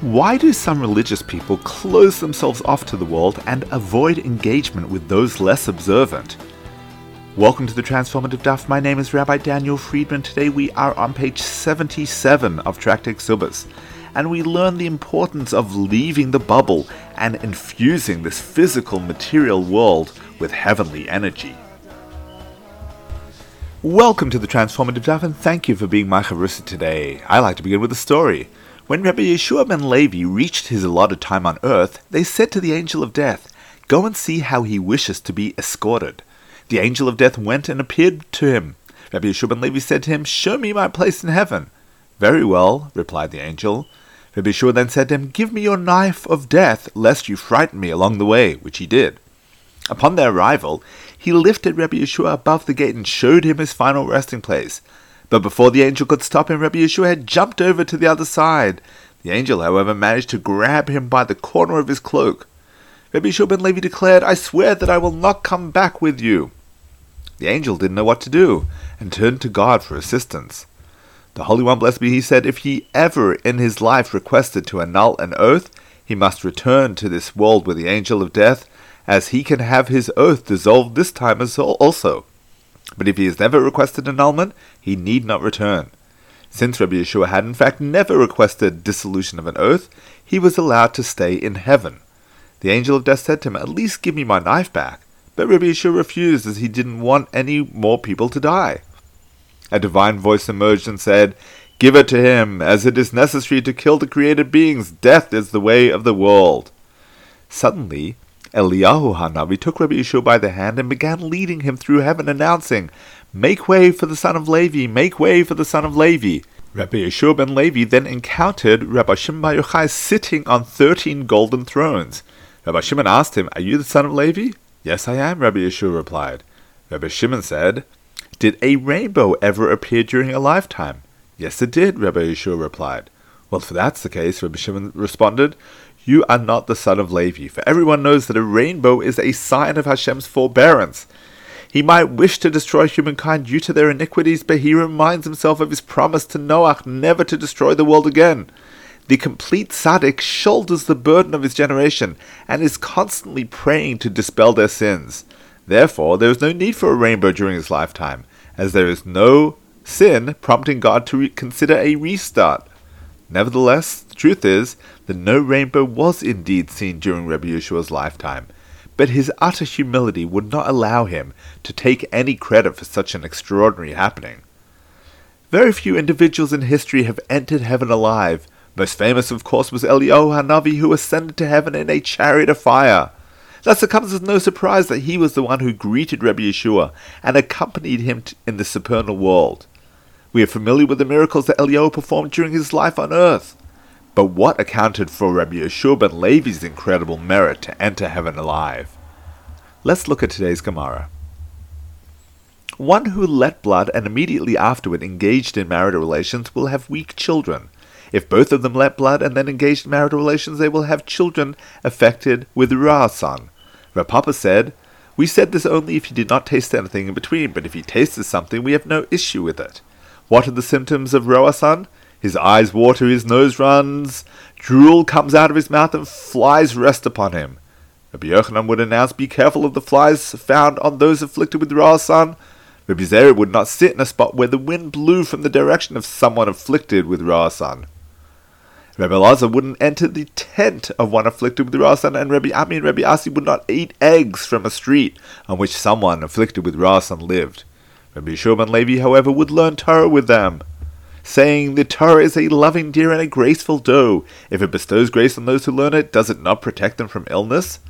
Why do some religious people close themselves off to the world and avoid engagement with those less observant? Welcome to the Transformative Daf. My name is Rabbi Daniel Friedman. Today we are on page 77 of Tractate Kesubos, and we learn the importance of leaving the bubble and infusing this physical material world with heavenly energy. Welcome to the Transformative Daf, and thank you for being my chavrusa today. I like to begin with a story. When Rabbi Yeshua ben Levi reached his allotted time on earth, they said to the angel of death, Go and see how he wishes to be escorted. The angel of death went and appeared to him. Rabbi Yeshua ben Levi said to him, Show me my place in heaven. Very well, replied the angel. Rabbi Yeshua then said to him, Give me your knife of death, lest you frighten me along the way, which he did. Upon their arrival, he lifted Rabbi Yeshua above the gate and showed him his final resting place. But before the angel could stop him, Rabbi Yeshua had jumped over to the other side. The angel, however, managed to grab him by the corner of his cloak. Rabbi Yeshua ben Levi declared, I swear that I will not come back with you. The angel didn't know what to do, and turned to God for assistance. The Holy One, blessed be he, said if he ever in his life requested to annul an oath, he must return to this world with the angel of death, as he can have his oath dissolved this time also. But if he has never requested annulment, he need not return. Since Rabbi Yeshua had in fact never requested dissolution of an oath, he was allowed to stay in heaven. The angel of death said to him, At least give me my knife back. But Rabbi Yeshua refused as he didn't want any more people to die. A divine voice emerged and said, Give it to him, as it is necessary to kill the created beings. Death is the way of the world. Suddenly, Eliyahu Hanavi took Rabbi Yeshua by the hand and began leading him through heaven, announcing, Make way for the son of Levi, make way for the son of Levi. Rabbi Yeshua ben Levi then encountered Rabbi Shimon Bar Yochai sitting on thirteen golden thrones. Rabbi Shimon asked him, Are you the son of Levi? Yes, I am, Rabbi Yeshua replied. Rabbi Shimon said, Did a rainbow ever appear during your lifetime? Yes, it did, Rabbi Yeshua replied. Well, if that's the case, Rabbi Shimon responded, you are not the son of Levi, for everyone knows that a rainbow is a sign of Hashem's forbearance. He might wish to destroy humankind due to their iniquities, but he reminds himself of his promise to Noach never to destroy the world again. The complete tzaddik shoulders the burden of his generation and is constantly praying to dispel their sins. Therefore, there is no need for a rainbow during his lifetime, as there is no sin prompting God to re- consider a restart. Nevertheless, the truth is that no rainbow was indeed seen during Rabbi Yeshua's lifetime, but his utter humility would not allow him to take any credit for such an extraordinary happening. Very few individuals in history have entered heaven alive. Most famous, of course, was Eliyahu Hanavi, who ascended to heaven in a chariot of fire. Thus, it comes as no surprise that he was the one who greeted Rabbi Yeshua and accompanied him in the supernal world. We are familiar with the miracles that Eliyahu performed during his life on earth. But what accounted for Rabbi Yeshua ben Levi's incredible merit to enter heaven alive? Let's look at today's Gemara. One who let blood and immediately afterward engaged in marital relations will have weak children. If both of them let blood and then engaged in marital relations, they will have children affected with Ra'asan. Rav Papa said, We said this only if he did not taste anything in between, but if he tasted something, we have no issue with it. What are the symptoms of Ra'asan? His eyes water, his nose runs, drool comes out of his mouth, and flies rest upon him. Rabbi Yochanan would announce, Be careful of the flies found on those afflicted with Ra'asan. Rabbi Zera would not sit in a spot where the wind blew from the direction of someone afflicted with Ra'asan. Rabbi Lazar wouldn't enter the tent of one afflicted with Ra'asan, and Rabbi Ami and Rabbi Asi would not eat eggs from a street on which someone afflicted with Ra'asan lived. Rabbi ben Levi, however, would learn Torah with them, saying, The Torah is a loving deer and a graceful doe. If it bestows grace on those who learn it, does it not protect them from illness?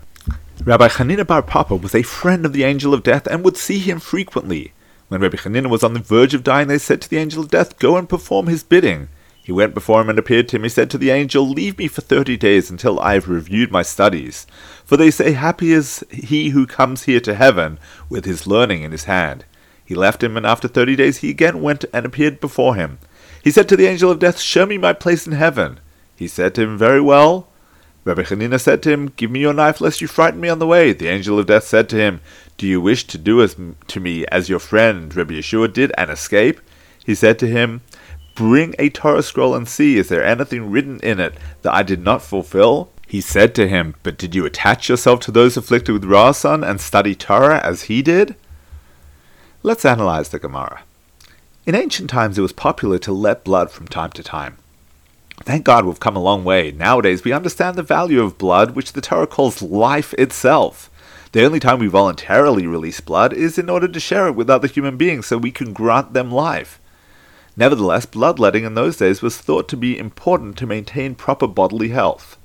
Rabbi Hanina bar Papa was a friend of the angel of death and would see him frequently. When Rabbi Hanina was on the verge of dying, they said to the angel of death, Go and perform his bidding. He went before him and appeared to him. He said to the angel, Leave me for thirty days until I have reviewed my studies. For they say, Happy is he who comes here to heaven with his learning in his hand. He left him, and after thirty days he again went and appeared before him. He said to the angel of death, Show me my place in heaven. He said to him, Very well. Rabbi Hanina said to him, Give me your knife, lest you frighten me on the way. The angel of death said to him, Do you wish to do as to me as your friend Rabbi Yeshua did and escape? He said to him, Bring a Torah scroll and see, is there anything written in it that I did not fulfill? He said to him, But did you attach yourself to those afflicted with Ra'asan and study Torah as he did? Let's analyze the Gemara. In ancient times, it was popular to let blood from time to time. Thank God we've come a long way. Nowadays, we understand the value of blood, which the Torah calls life itself. The only time we voluntarily release blood is in order to share it with other human beings so we can grant them life. Nevertheless, bloodletting in those days was thought to be important to maintain proper bodily health.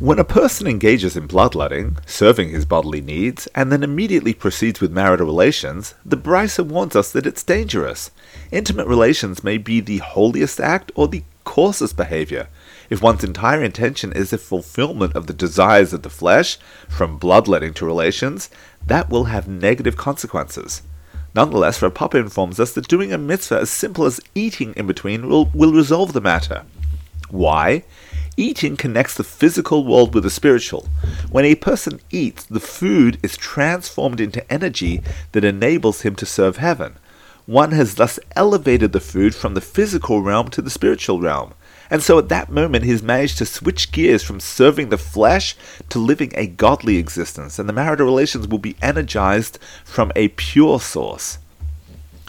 When a person engages in bloodletting, serving his bodily needs, and then immediately proceeds with marital relations, the Braisa warns us that it's dangerous. Intimate relations may be the holiest act or the coarsest behavior. If one's entire intention is the fulfillment of the desires of the flesh, from bloodletting to relations, that will have negative consequences. Nonetheless, Rav Papa informs us that doing a mitzvah as simple as eating in between will, will resolve the matter. Why? Eating connects the physical world with the spiritual. When a person eats, the food is transformed into energy that enables him to serve heaven. One has thus elevated the food from the physical realm to the spiritual realm. And so at that moment, he's managed to switch gears from serving the flesh to living a godly existence, and the marital relations will be energized from a pure source.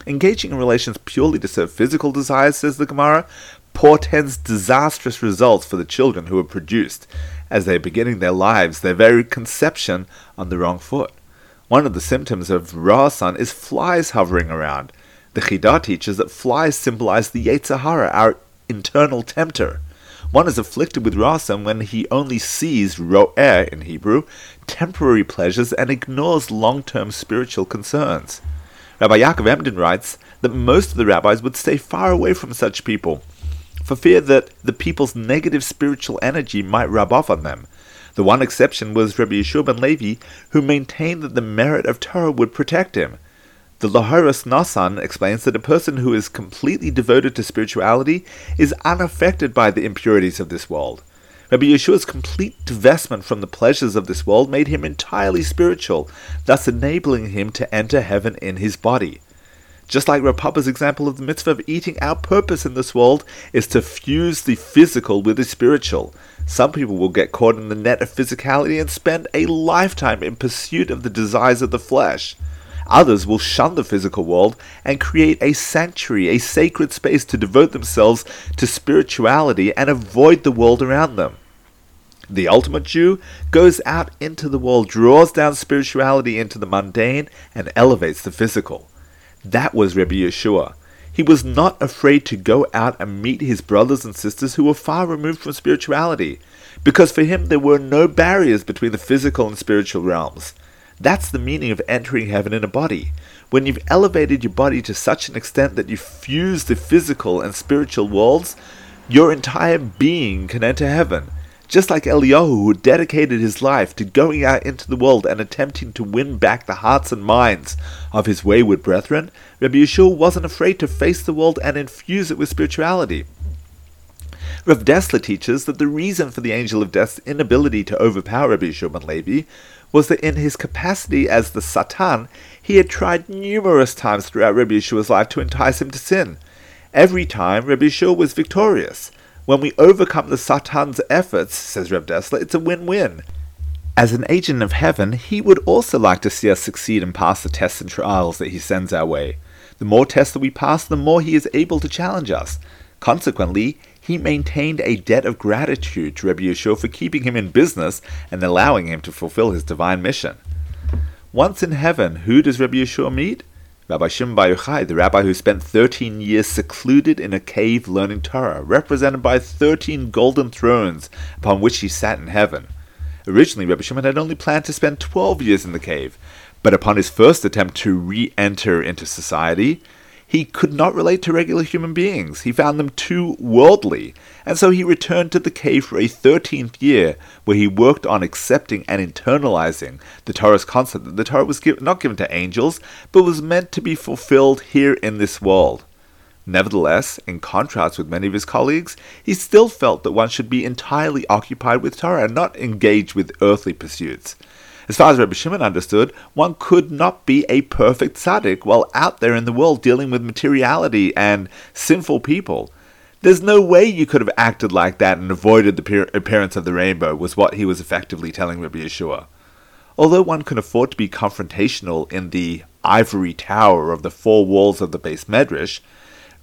Engaging in relations purely to serve physical desires, says the Gemara, portends disastrous results for the children who are produced, as they are beginning their lives, their very conception, on the wrong foot. One of the symptoms of Ra'asan is flies hovering around. The Chidah teaches that flies symbolize the Yetzer Hara, our internal tempter. One is afflicted with Ra'asan when he only sees ro'er in Hebrew, temporary pleasures, and ignores long-term spiritual concerns. Rabbi Yaakov Emden writes that most of the rabbis would stay far away from such people, for fear that the people's negative spiritual energy might rub off on them. The one exception was Rabbi Yeshua ben Levi, who maintained that the merit of Torah would protect him. The Lehoros Nosson explains that a person who is completely devoted to spirituality is unaffected by the impurities of this world. Rabbi Yeshua's complete divestment from the pleasures of this world made him entirely spiritual, thus enabling him to enter heaven in his body. Just like Rav Papa's example of the mitzvah of eating, our purpose in this world is to fuse the physical with the spiritual. Some people will get caught in the net of physicality and spend a lifetime in pursuit of the desires of the flesh. Others will shun the physical world and create a sanctuary, a sacred space to devote themselves to spirituality and avoid the world around them. The ultimate Jew goes out into the world, draws down spirituality into the mundane, and elevates the physical. That was Rabbi Yeshua. He was not afraid to go out and meet his brothers and sisters who were far removed from spirituality, because for him there were no barriers between the physical and spiritual realms. That's the meaning of entering heaven in a body. When you've elevated your body to such an extent that you fuse the physical and spiritual worlds, your entire being can enter heaven. Just like Eliyahu, who dedicated his life to going out into the world and attempting to win back the hearts and minds of his wayward brethren, Rabbi Yeshua wasn't afraid to face the world and infuse it with spirituality. Rav Dessler teaches that the reason for the angel of death's inability to overpower Rabbi Yeshua ben Levi was that in his capacity as the Satan, he had tried numerous times throughout Rabbi Yeshua's life to entice him to sin. Every time, Rabbi Yeshua was victorious. When we overcome the Satan's efforts, says Reb Dessler, it's a win-win. As an agent of heaven, he would also like to see us succeed and pass the tests and trials that he sends our way. The more tests that we pass, the more he is able to challenge us. Consequently, he maintained a debt of gratitude to Rabbi Yeshua for keeping him in business and allowing him to fulfill his divine mission. Once in heaven, who does Rabbi Yeshua meet? Rabbi Shimon Bar Yochai, the rabbi who spent 13 years secluded in a cave learning Torah, represented by 13 golden thrones upon which he sat in heaven. Originally, Rabbi Shimon had only planned to spend 12 years in the cave, but upon his first attempt to re enter into society, he could not relate to regular human beings. He found them too worldly, and so he returned to the cave for a thirteenth year, where he worked on accepting and internalizing the Torah's concept that the Torah was give, not given to angels, but was meant to be fulfilled here in this world. Nevertheless, in contrast with many of his colleagues, he still felt that one should be entirely occupied with Torah and not engaged with earthly pursuits. As far as Rabbi Shimon understood, one could not be a perfect tzaddik while out there in the world dealing with materiality and sinful people. There's no way you could have acted like that and avoided the appearance of the rainbow, was what he was effectively telling Rabbi Yeshua. Although one can afford to be confrontational in the ivory tower of the four walls of the beis medrash,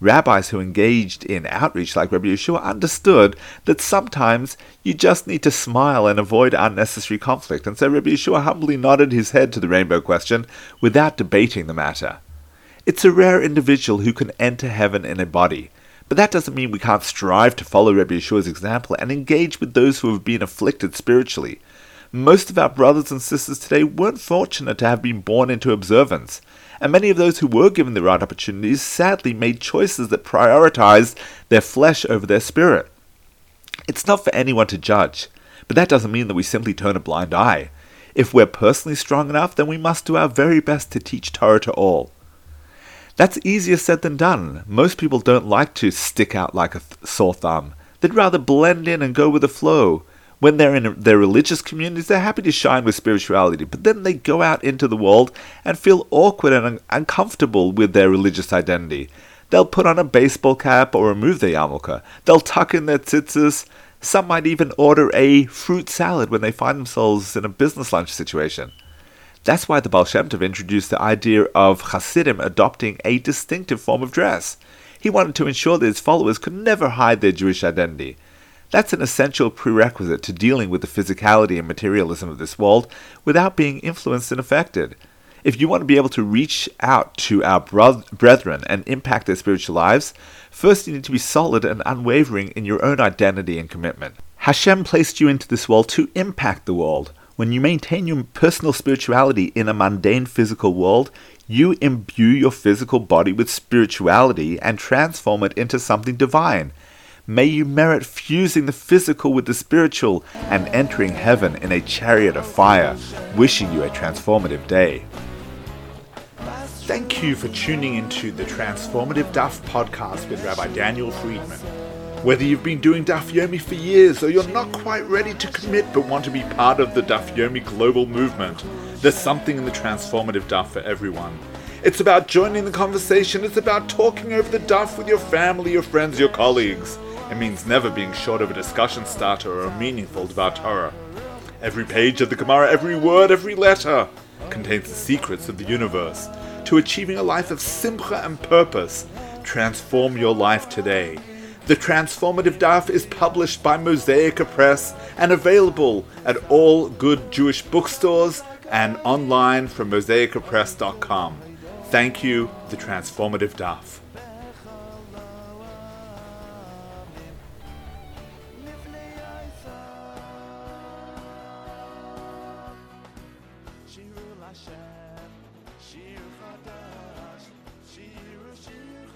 rabbis who engaged in outreach like Rabbi Yeshua understood that sometimes you just need to smile and avoid unnecessary conflict, and so Rabbi Yeshua humbly nodded his head to the rainbow question without debating the matter. It's a rare individual who can enter heaven in a body, but that doesn't mean we can't strive to follow Rabbi Yeshua's example and engage with those who have been afflicted spiritually. Most of our brothers and sisters today weren't fortunate to have been born into observance, and many of those who were given the right opportunities sadly made choices that prioritized their flesh over their spirit. It's not for anyone to judge, but that doesn't mean that we simply turn a blind eye. If we're personally strong enough, then we must do our very best to teach Torah to all. That's easier said than done. Most people don't like to stick out like a th- sore thumb. They'd rather blend in and go with the flow when they're in their religious communities, they're happy to shine with spirituality, but then they go out into the world and feel awkward and un- uncomfortable with their religious identity. They'll put on a baseball cap or remove their yarmulke. They'll tuck in their tzitzis. Some might even order a fruit salad when they find themselves in a business lunch situation. That's why the Baal Shem Tov introduced the idea of Hasidim adopting a distinctive form of dress. He wanted to ensure that his followers could never hide their Jewish identity. That's an essential prerequisite to dealing with the physicality and materialism of this world without being influenced and affected. If you want to be able to reach out to our brethren and impact their spiritual lives, first you need to be solid and unwavering in your own identity and commitment. Hashem placed you into this world to impact the world. When you maintain your personal spirituality in a mundane physical world, you imbue your physical body with spirituality and transform it into something divine. May you merit fusing the physical with the spiritual and entering heaven in a chariot of fire. Wishing you a transformative day. Thank you for tuning into the Transformative Daf podcast with Rabbi Daniel Friedman. Whether you've been doing Daf Yomi for years or you're not quite ready to commit but want to be part of the Daf Yomi global movement, there's something in the Transformative Daf for everyone. It's about joining the conversation, it's about talking over the Daf with your family, your friends, your colleagues. It means never being short of a discussion starter or a meaningful Dvar Torah. Every page of the Gemara, every word, every letter contains the secrets of the universe. To achieving a life of simcha and purpose, transform your life today. The Transformative Daf is published by Mosaica Press and available at all good Jewish bookstores and online from mosaicapress.com. Thank you, The Transformative Daf. Hashem, Shir Chadash, Shir Shir.